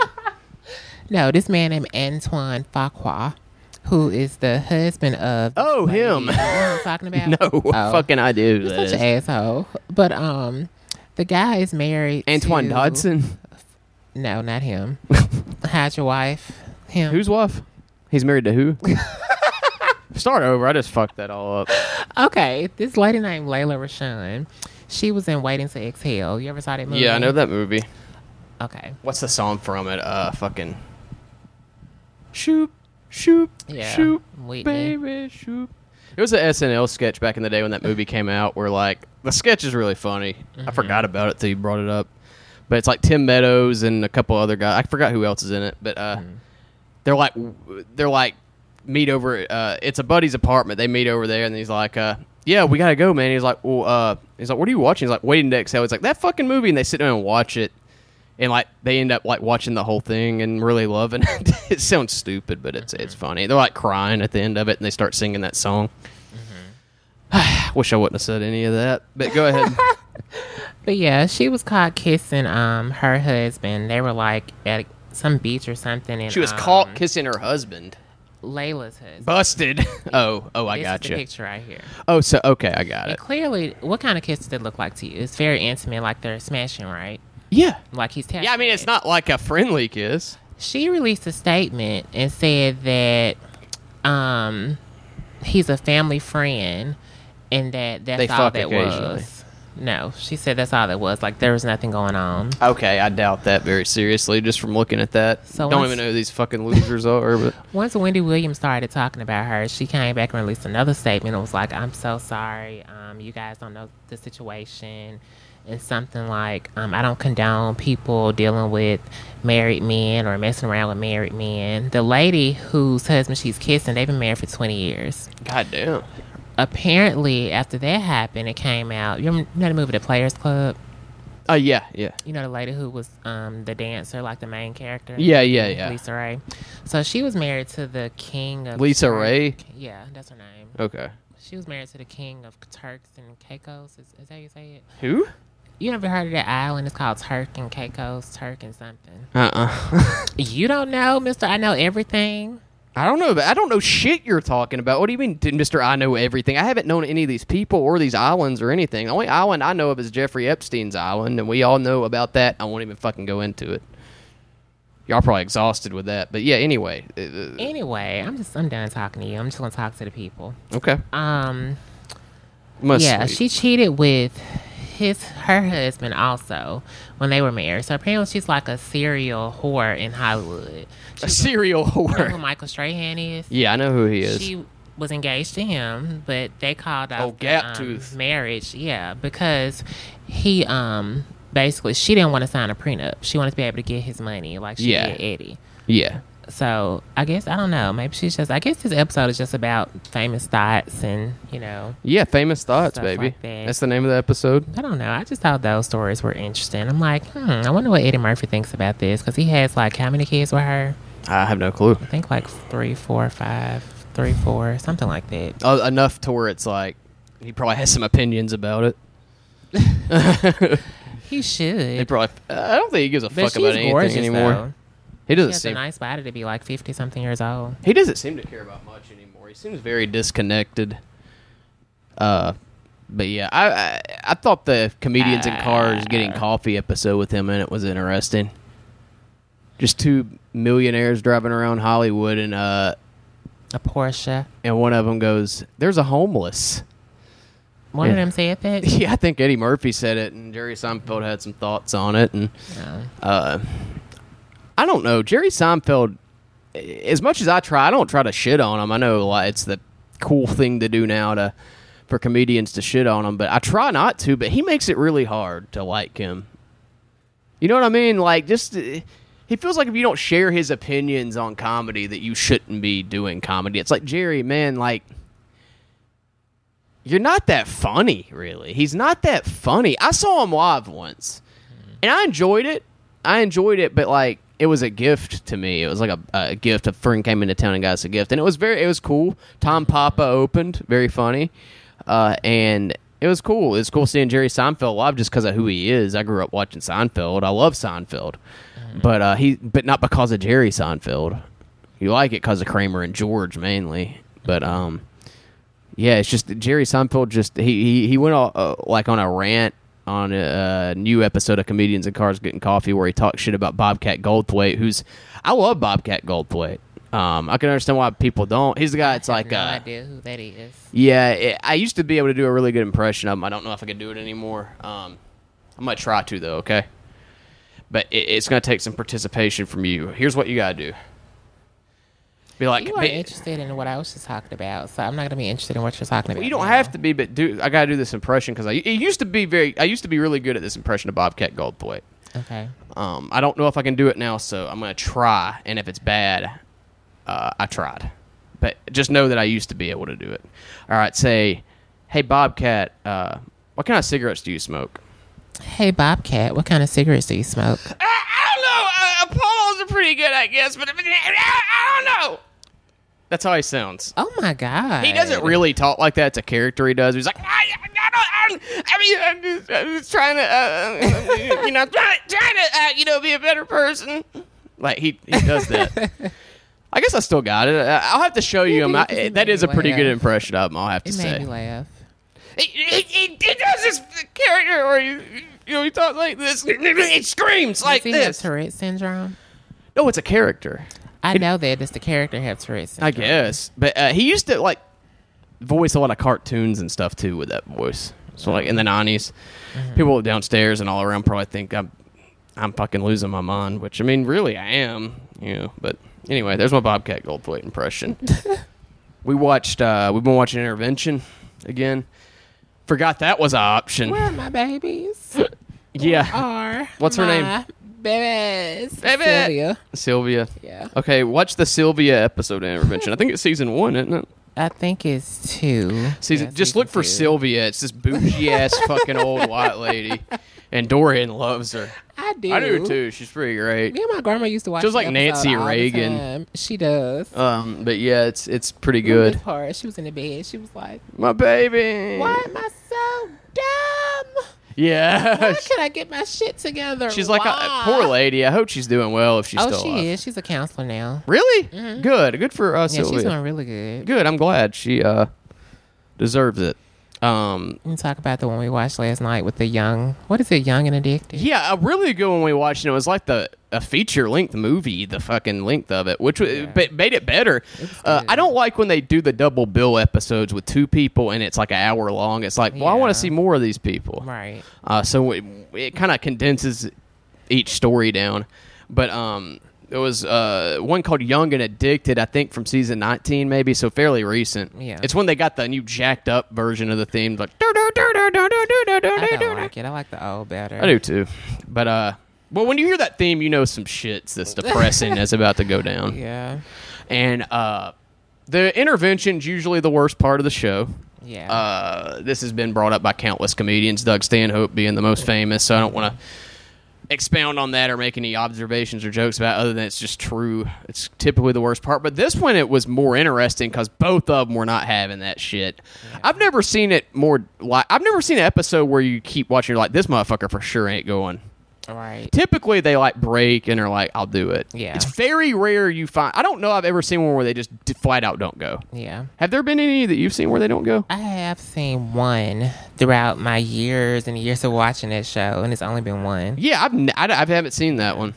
no, this man named Antoine Fuqua, who is the husband of. Oh, him. You know what I'm talking about? no Oh. fucking idea who He's that such is. an asshole. But um, the guy is married. Antoine to- Dodson. No, not him. How's your wife? Him. Whose wife? He's married to who? Start over. I just fucked that all up. Okay, this lady named Layla Rochon. She was in Waiting to Exhale. You ever saw that movie? Yeah, I know that movie. Okay. What's the song from it? Uh, fucking. Shoot, shoot, Yeah, shoot, Whitney. baby, shoot. It was an SNL sketch back in the day when that movie came out, where like the sketch is really funny. Mm-hmm. I forgot about it till you brought it up, but it's like Tim Meadows and a couple other guys. I forgot who else is in it, but uh, Mm-hmm. they're like they're like meet over. Uh, it's a buddy's apartment. They meet over there, and he's like, uh, "Yeah, we gotta go, man." He's like, "Well, uh, he's like, what are you watching?" He's like, "Waiting to Exhale." He's like, "That fucking movie," and they sit down and watch it and like they end up like watching the whole thing and really loving it. it sounds stupid, but it's it's funny. They're like crying at the end of it, and they start singing that song. I wish I wouldn't have said any of that, but go ahead. But yeah, she was caught kissing um her husband. They were like at some beach or something. And, she was um, caught kissing her husband. Layla's husband. Busted. Oh, oh, I got you. picture right here. Oh, so okay, I got And it. clearly, what kind of kiss did it look like to you? It's very intimate, like they're smashing, right? Yeah, Like he's tapping yeah. I mean, it's not like a friendly kiss. She released a statement and said that um he's a family friend and that that's They all fuck that occasionally. was. No, she said that's all that was. Like there was nothing going on. Okay, I doubt that very seriously just from looking at that. So Don't once- even know who these fucking losers are, but Once Wendy Williams started talking about her, she came back and released another statement. It was like, "I'm so sorry. Um, you guys don't know the situation." And something like, um, "I don't condone people dealing with married men or messing around with married men." The lady whose husband she's kissing, they've been married for 20 years. God damn. Apparently, after that happened, it came out. You know the movie The Players Club? Oh yeah, yeah. You know the lady who was um, the dancer, like the main character. Yeah, yeah, yeah. LisaRaye. So she was married to the king of Lisa Turk- Ray? Yeah, that's her name. Okay. She was married to the king of Turks and Caicos. Is, is that how you say it? Who? You never heard of that island? It's called Turk and Caicos, Turk and something. Uh uh You don't know, Mister? I know everything. I don't know, but I don't know shit you're talking about. What do you mean, Mister? I know everything. I haven't known any of these people or these islands or anything. The only island I know of is Jeffrey Epstein's island, and we all know about that. I won't even fucking go into it. Y'all probably exhausted with that, but yeah. Anyway, uh, Anyway, I'm just I'm done talking to you. I'm just gonna talk to the people. okay. Um, Must yeah, sleep. she cheated with his her husband also when they were married. So apparently she's like a serial whore in Hollywood. a serial You know who. Michael Strahan is? Yeah, I know who he is. She was engaged to him, but they called out Oh, the, gap um, tooth. marriage. Yeah, because he um basically she didn't want to sign a prenup. She wanted to be able to get his money like she Yeah. did Eddie. yeah, So I guess I don't know. Maybe she's just. I guess this episode is just about famous thoughts and you know. yeah. Famous thoughts, baby. like that. That's the name of the episode. I don't know. I just thought those stories were interesting. I'm like, hmm. I wonder what Eddie Murphy thinks about this because he has like how many kids with her? I have no clue. I think like three, four, five, three, four, something like that. Uh, enough to where it's like he probably has some opinions about it. He He should. probably. I don't think he gives a But fuck about anything gorgeous anymore. though. He doesn't has seem. a nice body to be like fifty something years old. He doesn't seem to care about much anymore. He seems very disconnected. Uh, but yeah, I I, I thought the comedians in cars getting coffee episode with him in it was interesting. Just two millionaires driving around Hollywood, and uh, A Porsche. and one of them goes, "There's a homeless." One Yeah. of them said that. Yeah, I think Eddie Murphy said it, and Jerry Seinfeld had some thoughts on it, and No. uh, I don't know. Jerry Seinfeld, as much as I try, I don't try to shit on him. I know like, it's the cool thing to do now to for comedians to shit on him, but I try not to. But he makes it really hard to like him. You know what I mean? Like, just uh, he feels like if you don't share his opinions on comedy, that you shouldn't be doing comedy. It's like Jerry, man, like. you're not that funny, really. He's not that funny. I saw him live once, and I enjoyed it. I enjoyed it, but like it was a gift to me. It was like a, a gift. A friend came into town and got us a gift, and it was very, it was cool. Tom Papa opened, very funny, uh, and it was cool. It was cool seeing Jerry Seinfeld live just because of who he is. I grew up watching Seinfeld. I love Seinfeld, but uh, he, but not because of Jerry Seinfeld. You like it because of Kramer and George mainly, but um, yeah, it's just Jerry Seinfeld. Just he he, he went all, uh, like on a rant on a, uh new episode of Comedians in Cars Getting Coffee where he talks shit about Bobcat Goldthwait. Who's I love Bobcat Goldthwait. Um, I can understand why people don't. He's the guy. It's like have no uh, idea who that is. yeah. It, I used to be able to do a really good impression of him. I don't know if I can do it anymore. Um, I might try to though. Okay, but it, it's gonna take some participation from you. Here's what you gotta do. Be like, You are be- interested in what I was just talking about, so I'm not gonna be interested in what you're talking about. Well, you don't now. have to be, but do I gotta do this impression because I it used to be very I used to be really good at this impression of Bobcat Goldthwait. Okay. Um, I don't know if I can do it now, so I'm gonna try. And if it's bad, uh, I tried. But just know that I used to be able to do it. All right, say, hey Bobcat, uh, what kind of cigarettes do you smoke? Hey Bobcat, what kind of cigarettes do you smoke? I, I don't know. Uh, Apollo's are pretty good, I guess, but I, I don't know. That's how he sounds. Oh my god. He doesn't really talk like that. It's a character he does. He's like, I, I, don't, I, I mean, I'm just, I'm just trying to, uh, you know, trying, trying to, uh, you know, be a better person. Like he, he does that. I guess I still got it. I- I'll have to show you him. do, I, that made is a pretty good impression of him. I'll have to It made say. me laugh. He, he, he, he does this character where you, you know, he talks like this. He screams like Does he this. Tourette syndrome? No, it's a character. I know that. Does the character have Tourette syndrome? I guess, but uh, he used to like voice a lot of cartoons and stuff too with that voice. So like in the 90s people downstairs and all around probably think I'm I'm fucking losing my mind, which I mean, really, I am. You know, but anyway, there's my Bobcat Goldthwait impression. we watched. uh We've been watching Intervention again. Forgot that was an option. Where are my babies? yeah, Are What's her name? My Babies. Baby. Sylvia. Sylvia. Yeah. Okay, watch the Sylvia episode of Intervention. I think it's season one, isn't it? I think it's two. Season, Yeah, just season look for two. Sylvia. It's this bougie ass fucking old white lady, and Dorian loves her. I do. I do too. She's pretty great. Me and my grandma used to watch. She was like Nancy episode all the Reagan. She does. Um, but yeah, it's it's pretty good. best Part. She was in the bed. She was like, My baby. "Why am I so dumb? Yeah. How can I get my shit together?" she's like a, Why?" poor lady. I hope she's doing well if she's Oh, still she alive. is. She's a counselor now. Really? Good. Good for uh, Yeah, Sylvia. she's doing really good. Good. I'm glad she uh deserves it. Um, You talk about the one we watched last night with the young. What is it? Young and addicted. Yeah, a really good one we watched. And it was like the a feature length movie, the fucking length of it, which but made it better. Uh, I don't like when they do the double bill episodes with two people and it's like an hour long. It's like, well, I want to see more of these people. Right. Uh, so it, it kind of condenses each story down. But um, there was uh, one called Young and Addicted, I think from season 19, maybe, so fairly recent. Yeah. It's when they got the new jacked up version of the theme. Like, I don't like it. I like the old better. I do too. But uh well when you hear that theme you know some shit's this depressing is about to go down. Yeah. And uh the intervention's usually the worst part of the show. Yeah. Uh this has been brought up by countless comedians, Doug Stanhope being the most famous, so I don't want to expound on that or make any observations or jokes about other than it's just true. It's typically the worst part. But this one it was more interesting because both of them were not having that shit. I've never seen it more like I've never seen an episode where you keep watching. You're like, this motherfucker for sure ain't going. Right. Typically, they like break and are like, "I'll do it." Yeah. it's very rare you find. I don't know. I've ever seen one where they just flat out don't go. Yeah. Have there been any that you've seen where they don't go? I have seen one throughout my years and years of watching that show, and it's only been one. Yeah, I've n- I, I haven't seen that one,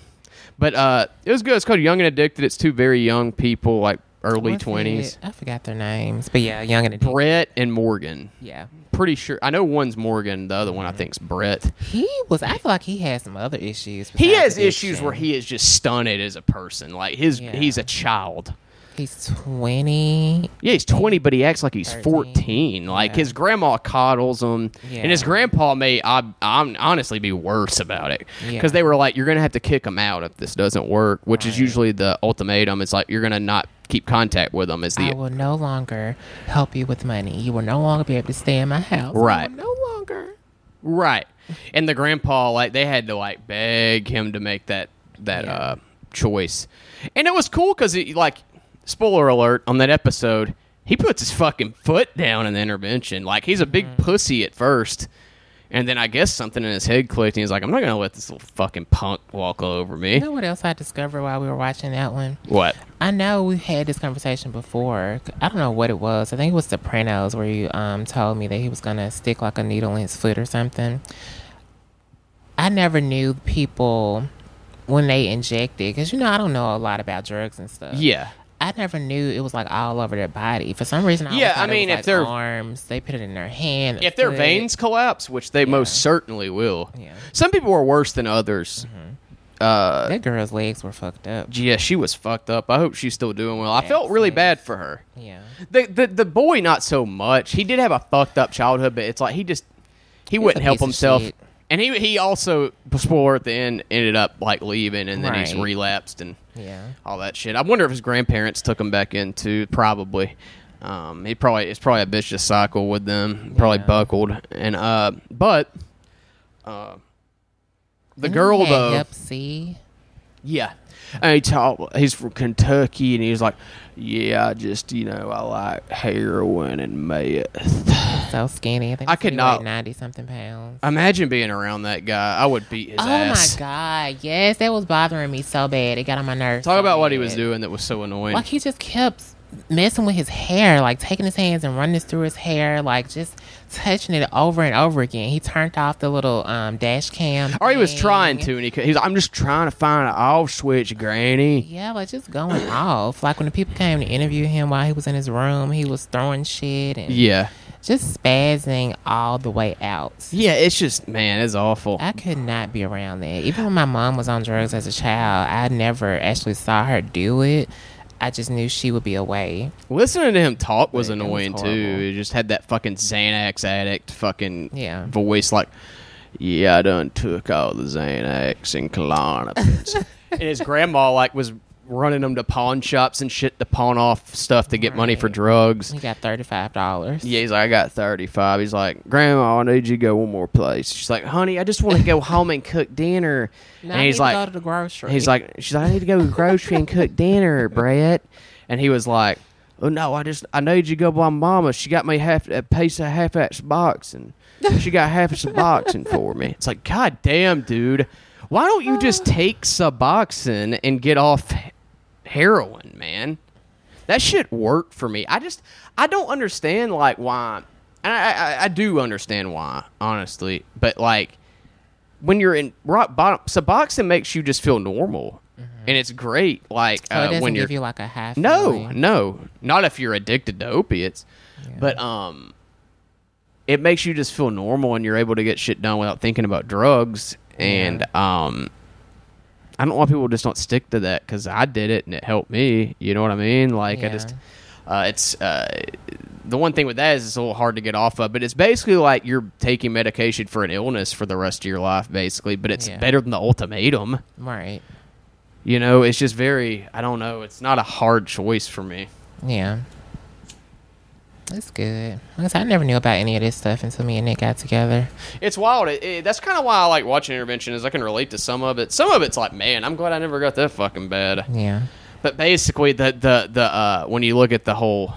but uh, it was good. It's called Young and Addicted. It's two very young people, like early twenties. I forgot their names, but yeah, young and. Brett and Morgan. Yeah. Pretty sure. I know one's Morgan. The other one I think's Brett. He was. I feel like he had some other issues. He has issues where he is just stunted as a person. Like his, Yeah. he's a child. He's twenty. Yeah, he's 20, but he acts like he's 13. 14. Like Yeah. his grandma coddles him, and his grandpa may, I, I'm honestly be worse about it because Yeah. they were like, "You're gonna have to kick him out if this doesn't work," which is usually the ultimatum. It's like you're gonna not keep contact with them as the I will no longer help you with money. You will no longer be able to stay in my house. Right. no longer. Right. And the grandpa, like, they had to like beg him to make that that Yeah. uh, choice, and it was cool because, like, spoiler alert on that episode, he puts his fucking foot down in the intervention. Like, he's a big Mm-hmm. pussy at first, and then I guess something in his head clicked, and he's like, "I'm not gonna let this little fucking punk walk all over me." You know what else I discovered while we were watching that one? What? I know we had this conversation before. I don't know what it was. I think it was Sopranos where you um, told me that he was gonna stick like a needle in his foot or something. I never knew people when they injected because you know I don't know a lot about drugs and stuff. Yeah. I never knew it was like all over their body. For some reason, I Yeah, I it mean, if like, they're- arms, they put it in their hand. If their foot. veins collapse, which they most certainly will, Yeah. some people are worse than others. Uh, that girl's legs were fucked up. yeah, she was fucked up. I hope she's still doing well. I felt really bad for her. Yeah, The, the the boy not so much. He did have a fucked up childhood, but it's like he just he wouldn't help himself. And he he also spoiler at the end ended up like leaving, and then he's relapsed and yeah. all that shit. I wonder if his grandparents took him back in into probably. Um, he probably it's probably a vicious cycle with them. Probably Yeah. buckled and uh, but uh, the And girl though. Hep C. Yeah. And he talked, he's from Kentucky, and he was like, Yeah, I just, you know, I like heroin and meth. So skinny. I think I could not- ninety something pounds. Imagine being around that guy. I would beat his Oh ass. Oh my god! Yes, that was bothering me so bad. It got on my nerves. Talk so about what he was doing that was so annoying. Like he just kept messing with his hair, like taking his hands and running this through his hair, like just touching it over and over again. He turned off the little um, dash cam. or he was thing. trying to, and he, he's like, I'm just trying to find an off switch, Granny. Yeah, like just going off. Like when the people came to interview him while he was in his room, he was throwing shit and Yeah. just spazzing all the way out. Yeah, it's just, man, it's awful. I could not be around that. Even when my mom was on drugs as a child, I never actually saw her do it. I just knew she would be away. Listening to him talk was It- it was annoying too. He just had that fucking Xanax addict fucking Yeah. voice like, yeah, I done took all the Xanax and Klonopins. and his grandma like was running them to pawn shops and shit to pawn off stuff to get money for drugs. He got thirty five dollars. Yeah, he's like, I got 35. He's like, Grandma, I need you to go one more place. She's like, honey, I just want to go home and cook dinner. Now and he's need to like, go to the grocery. He's like, she's like, I need to go to the grocery and cook dinner, Brett. And he was like, Oh no, I just I need you to go by Mama. She got me half a piece of half ass boxing. She got half a Suboxone for me. It's like, God damn, dude. Why don't you just take Suboxone and get off heroin, man? That shit worked for me. I just I don't understand like why. And I, I I do understand why, honestly. But like when you're in rock bottom, Suboxone makes you just feel normal, and it's great. Like Mm-hmm. uh, when you're give you like a half. no, no, not if you're addicted to opiates. But um, it makes you just feel normal, and you're able to get shit done without thinking about drugs. And um, I don't want people just don't stick to that because I did it and it helped me. You know what I mean? Like I just, uh, it's uh, the one thing with that is it's a little hard to get off of. But it's basically like you're taking medication for an illness for the rest of your life, basically. But it's Yeah. better than the ultimatum. Right. You know, it's just very. I don't know. It's not a hard choice for me. Yeah. That's good. I never knew about any of this stuff until me and Nick got together. It's wild. It, it- that's kind of why I like watching intervention. Is I can relate to some of it. Some of it's like, man, I'm glad I never got that fucking bad. Yeah. But basically, the the the uh, when you look at the whole,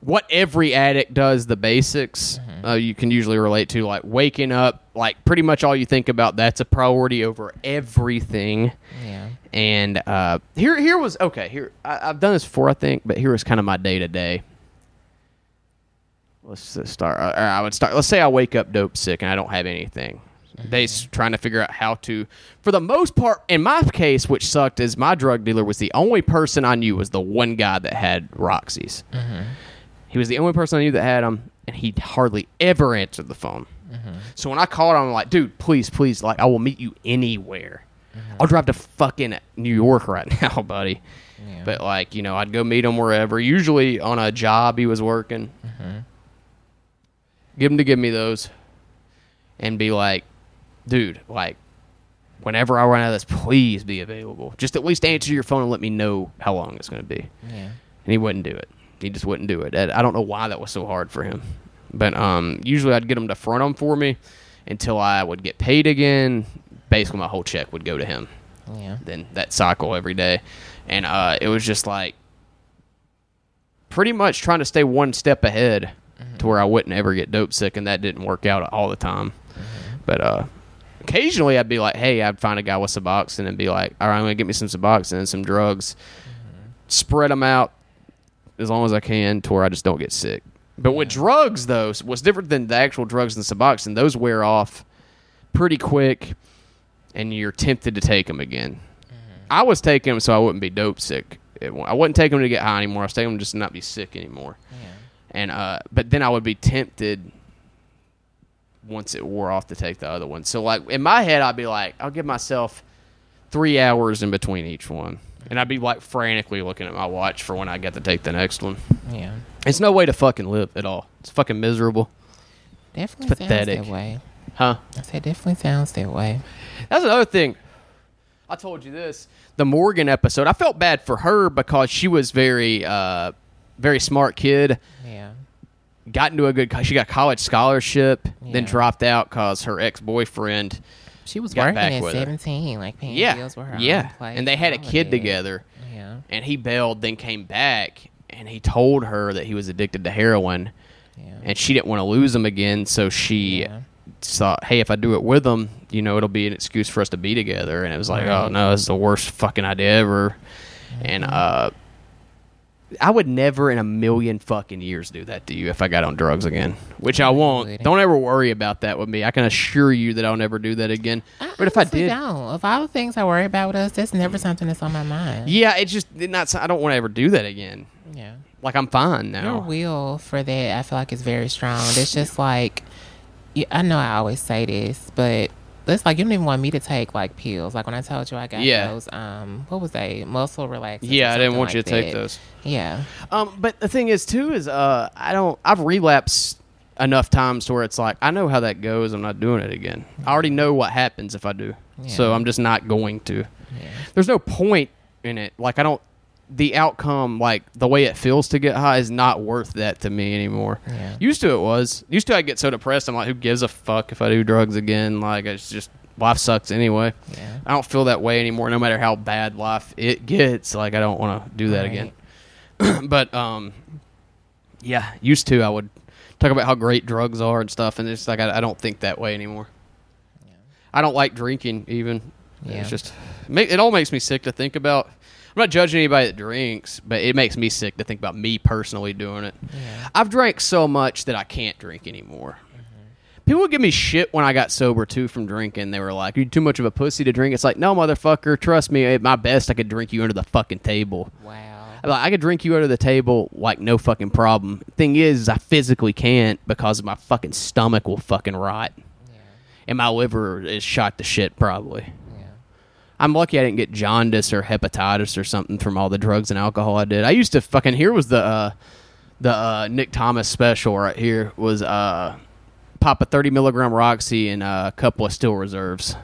what every addict does, the basics, uh, you can usually relate to, like waking up, like pretty much all you think about. That's a priority over everything. Yeah. And uh, here, here was okay. Here, I, I've done this before, I think, but here was kind of my day to day. Let's start. Uh, I would start. Let's say I wake up dope sick and I don't have anything. They's trying to figure out how to. For the most part, in my case, which sucked, is my drug dealer was the only person I knew was the one guy that had Roxy's. He was the only person I knew that had them, and he hardly ever answered the phone. So when I called him, I'm like, dude, please, please, like, I will meet you anywhere. I'll drive to fucking New York right now, buddy. Yeah. But like, you know, I'd go meet him wherever. Usually on a job he was working. Give him to give me those, and be like, dude, like, whenever I run out of this, please be available. Just at least answer your phone and let me know how long it's going to be. Yeah. And he wouldn't do it. He just wouldn't do it. I don't know why that was so hard for him. But um, usually I'd get him to front them for me until I would get paid again. Basically, my whole check would go to him. Yeah. Then that cycle every day, and uh, it was just like pretty much trying to stay one step ahead to where I wouldn't ever get dope sick, and that didn't work out all the time. But uh, occasionally I'd be like, hey, I'd find a guy with Suboxone and be like, all right, I'm gonna get me some Suboxone and some drugs, spread them out as long as I can to where I just don't get sick. But with drugs, though, what's different than the actual drugs and Suboxone, those wear off pretty quick, and you're tempted to take them again. I was taking them so I wouldn't be dope sick. It, I wasn't taking them to get high anymore. I was taking them just to not be sick anymore. Yeah. And uh, but then I would be tempted once it wore off to take the other one. So like in my head, I'd be like, I'll give myself three hours in between each one, and I'd be like frantically looking at my watch for when I get to take the next one. Yeah. It's no way to fucking live at all. It's fucking miserable, Definitely It's pathetic. way. Huh? I said definitely sounds that way. That's another thing. I told you this. The Morgan episode. I felt bad for her because she was very, uh, very smart kid. Yeah. Got into a good. She got a college scholarship. Yeah. Then dropped out because her ex boyfriend. She was working back at with her. 17, like paying Yeah, bills with her. yeah. And they had a kid together. Yeah. And he bailed, then came back, and he told her that he was addicted to heroin, Yeah. and she didn't want to lose him again. So she Yeah. Thought, hey, if I do it with them, you know, it'll be an excuse for us to be together. And it was like, oh no, this is the worst fucking idea ever. And uh, I would never in a million fucking years do that to you if I got on drugs again, which I won't. Don't ever worry about that with me. I can assure you that I'll never do that again. But if I did, don't. Of all the things I worry about with us, that's never something that's on my mind. yeah, it just it not. I don't want to ever do that again. Yeah. Like I'm fine Your now. will for that, I feel like, is very strong. It's just like, you- I know I always say this, but it's like you don't even want me to take like pills. Like when I told you I got Yeah. those, um, what was they? Muscle relaxers. Yeah, I didn't something want you like to take those. Yeah. Um, but the thing is too is uh, I don't. I've relapsed enough times to where it's like I know how that goes. I'm not doing it again. I already know what happens if I do. So I'm just not going to. Yeah. There's no point in it. Like I don't. The outcome, like the way it feels to get high, is not worth that to me anymore. Yeah. Used to it was. Used to I get so depressed. I'm like, who gives a fuck if I do drugs again? Like it's just life sucks anyway. Yeah. I don't feel that way anymore. No matter how bad life it gets, like I don't want to do that Right. again. but um, yeah, used to I would talk about how great drugs are and stuff, and it's like I, I don't think that way anymore. I don't like drinking even. Yeah. It's just it all makes me sick to think about. I'm not judging anybody that drinks, but it makes me sick to think about me personally doing it. Yeah. I've drank so much that I can't drink anymore. People would give me shit when I got sober too from drinking. They were like, "You're too much of a pussy to drink." It's like, no, motherfucker. Trust me. At my best, I could drink you under the fucking table. Wow. I could drink you under the table like no fucking problem. Thing is, is I physically can't because my fucking stomach will fucking rot, Yeah. and my liver is shot to shit probably. I'm lucky I didn't get jaundice or hepatitis or something from all the drugs and alcohol I did. I used to fucking here was the uh, the uh, Nick Thomas special right here was uh, pop a 30 milligram Roxy and a couple of Steel Reserves.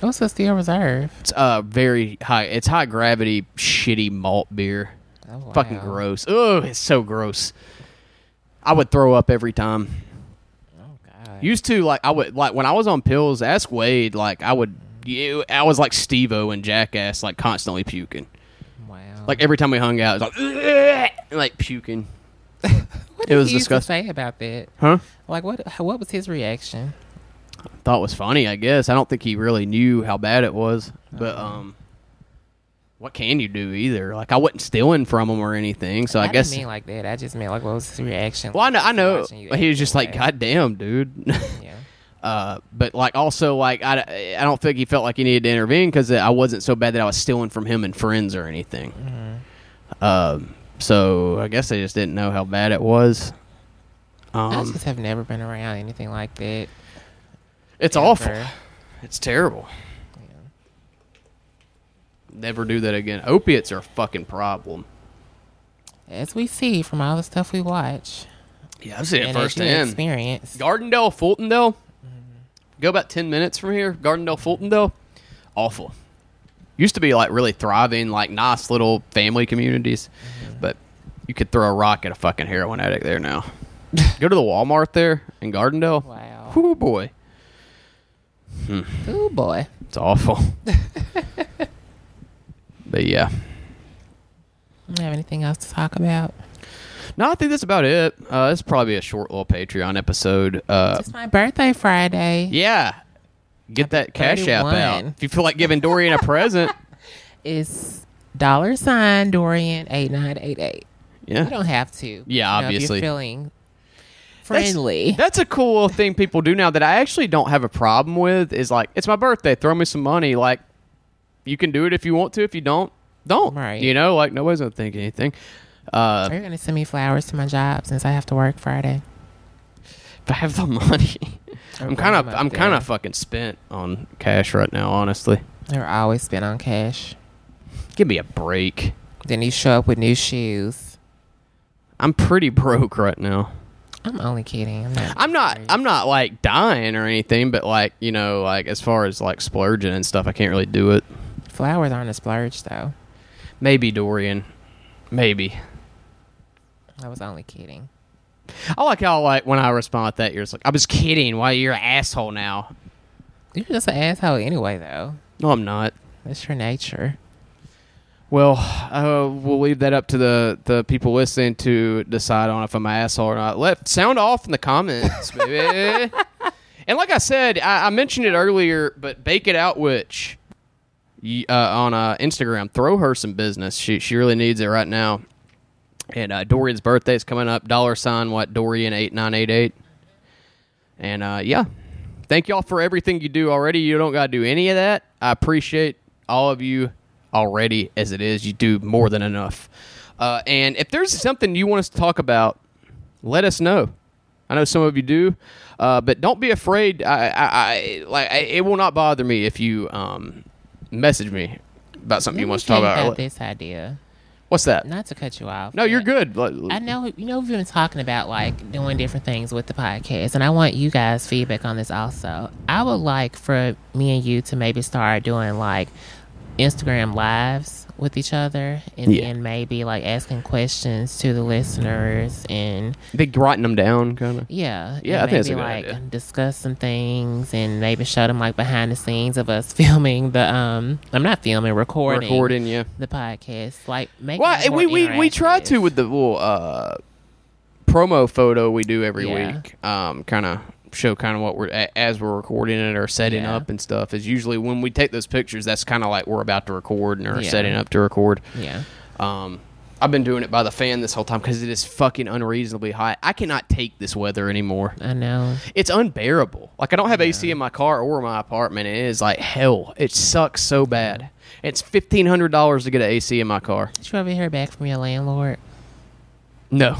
What's a Steel Reserve? It's uh very high. It's high gravity shitty malt beer. Oh, wow. Fucking gross. Oh, it's so gross. I would throw up every time. Oh, God. Used to like I would like when I was on pills. Ask Wade. Like I would. You, I was like Steve-O and Jackass, like constantly puking. wow. Like every time we hung out, it was like like puking. what it did was he used to say about that? Huh? Like, what? What was his reaction? I Thought it was funny. I guess I don't think he really knew how bad it was. But Uh-huh. um, what can you do either? Like I wasn't stealing from him or anything. So I, didn't guess. mean like that. I just meant like, what was his reaction? well, I know. I know. He was just like? "God damn, dude." Yeah. Uh, but like also like I, I don't think he felt like he needed to intervene because I wasn't so bad that I was stealing from him and friends or anything. Mm-hmm. Um, so I guess they just didn't know how bad it was. I Um, just have never been around anything like that. it's ever. awful. It's terrible. Never do that again. Opiates are a fucking problem. As we see from all the stuff we watch Yeah, I've seen it and as you firsthand. experience. Gardendale, Fultondale. Go about ten minutes from here. Gardendale, Fultondale. awful. Used to be like really thriving, like nice little family communities, but you could throw a rock at a fucking heroin addict there now. Go to the Walmart there in Gardendale. Wow. Oh boy, Oh boy. it's awful. but yeah, You have anything else to talk about? No, I think that's about it. Uh, this will probably a short little Patreon episode. Uh, It's my birthday Friday. yeah, get that cash app out if you feel like giving Dorian a present. It's dollar sign Dorian eight nine eight eight. Yeah, You don't have to. Yeah, You know, obviously. If you're feeling That's- friendly. That's, a cool thing people do now that I actually don't have a problem with. Is like it's my birthday, throw me some money. Like you can do it if you want to. If you don't, don't. Right. You know, like nobody's gonna think anything. Uh, Are you going to send me flowers to my job since I have to work Friday? if I have the money, I'm kind of I'm kind of fucking spent on cash right now. Honestly, They're always spent on cash. give me a break. Then you show up with new shoes. I'm pretty broke right now. I'm only kidding. I'm not. I'm not. I'm not like dying or anything, but like you know, like as far as like splurging and stuff, I can't really do it. Flowers aren't a splurge though. Maybe Dorian, maybe. I was only kidding. I like how like when I respond that, you're just like, I was kidding. Why you're an asshole now? You're just an asshole anyway, though. No, I'm not. That's your nature. Well, uh, we'll leave that up to the, the people listening to decide on if I'm an asshole or not. Let sound off in the comments, baby. and like I said, I, I mentioned it earlier, but Bake It Out Witch uh, on uh, Instagram, throw her some business. She she really needs it right now. And uh, Dorian's birthday is coming up. Dollar sign what Dorian eight nine eight eight. And uh, yeah, thank y'all for everything you do already. You don't got to do any of that. I appreciate all of you already as it is. You do more than enough. Uh, and if there's something you want us to talk about, let us know. I know some of you do, uh, but don't be afraid. I, I, I like I, it will not bother me if you um, message me about something you want to talk about. this idea. What's that? Not to cut you off. No, you're good. I know you know we've been talking about like doing different things with the podcast, and I want you guys' feedback on this also. I would like for me and you to maybe start doing like Instagram lives with each other, and Yeah. then maybe like asking questions to the listeners, and Big writing them down, kind of. yeah, Yeah, I think that's a maybe good like idea. discuss some things, and maybe show them like behind the scenes of us filming the um. I'm not filming, recording, Recording, yeah. the podcast, like make Well, we we we try to with the little uh, promo photo we do every Yeah. week. Um, kind of show kind of what we're as we're recording it or setting Yeah. up and stuff. Is usually when we take those pictures, that's kind of like we're about to record and or Yeah. setting up to record. yeah. Um, I've been doing it by the fan this whole time because it is fucking unreasonably hot. I cannot take this weather anymore. I know. It's unbearable. Like I don't have AC in my car or my apartment. It is like hell. It sucks so bad. It's fifteen hundred dollars to get an AC in my car. Did you ever hear back from your landlord? No,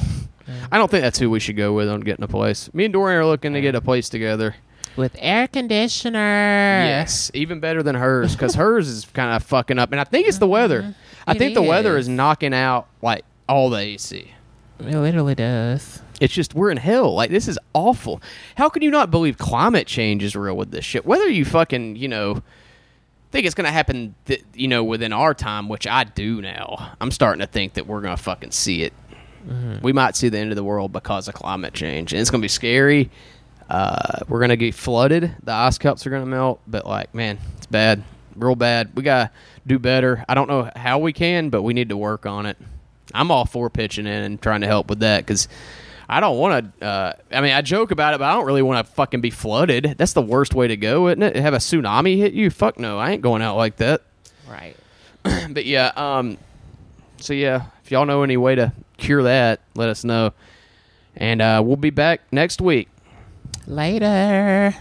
I don't think that's who we should go with on getting a place. Me and Dorian are looking to get a place together. With air conditioner. Yes, even better than hers because hers is kind of fucking up, and I think it's the weather. Mm-hmm. I It think the weather is. is knocking out like all the AC. It literally does. It's just we're in hell. Like this is awful. How can you not believe climate change is real with this shit? Whether you fucking you know think it's gonna happen, th- you know, within our time, which I do now. I'm starting to think that we're gonna fucking see it. We might see the end of the world because of climate change, and it's gonna be scary. Uh, we're gonna get flooded. The ice caps are gonna melt, but like, man, it's bad, real bad. We gotta do better. I don't know how we can, but we need to work on it. I'm all for pitching in and trying to help with that because I don't want to. Uh, I mean, I joke about it, but I don't really want to fucking be flooded. That's the worst way to go, isn't it? Have a tsunami hit you? Fuck no, I ain't going out like that. Right. But yeah, um, so yeah, if y'all know any way to cure that, let us know, and uh, we'll be back next week. Later.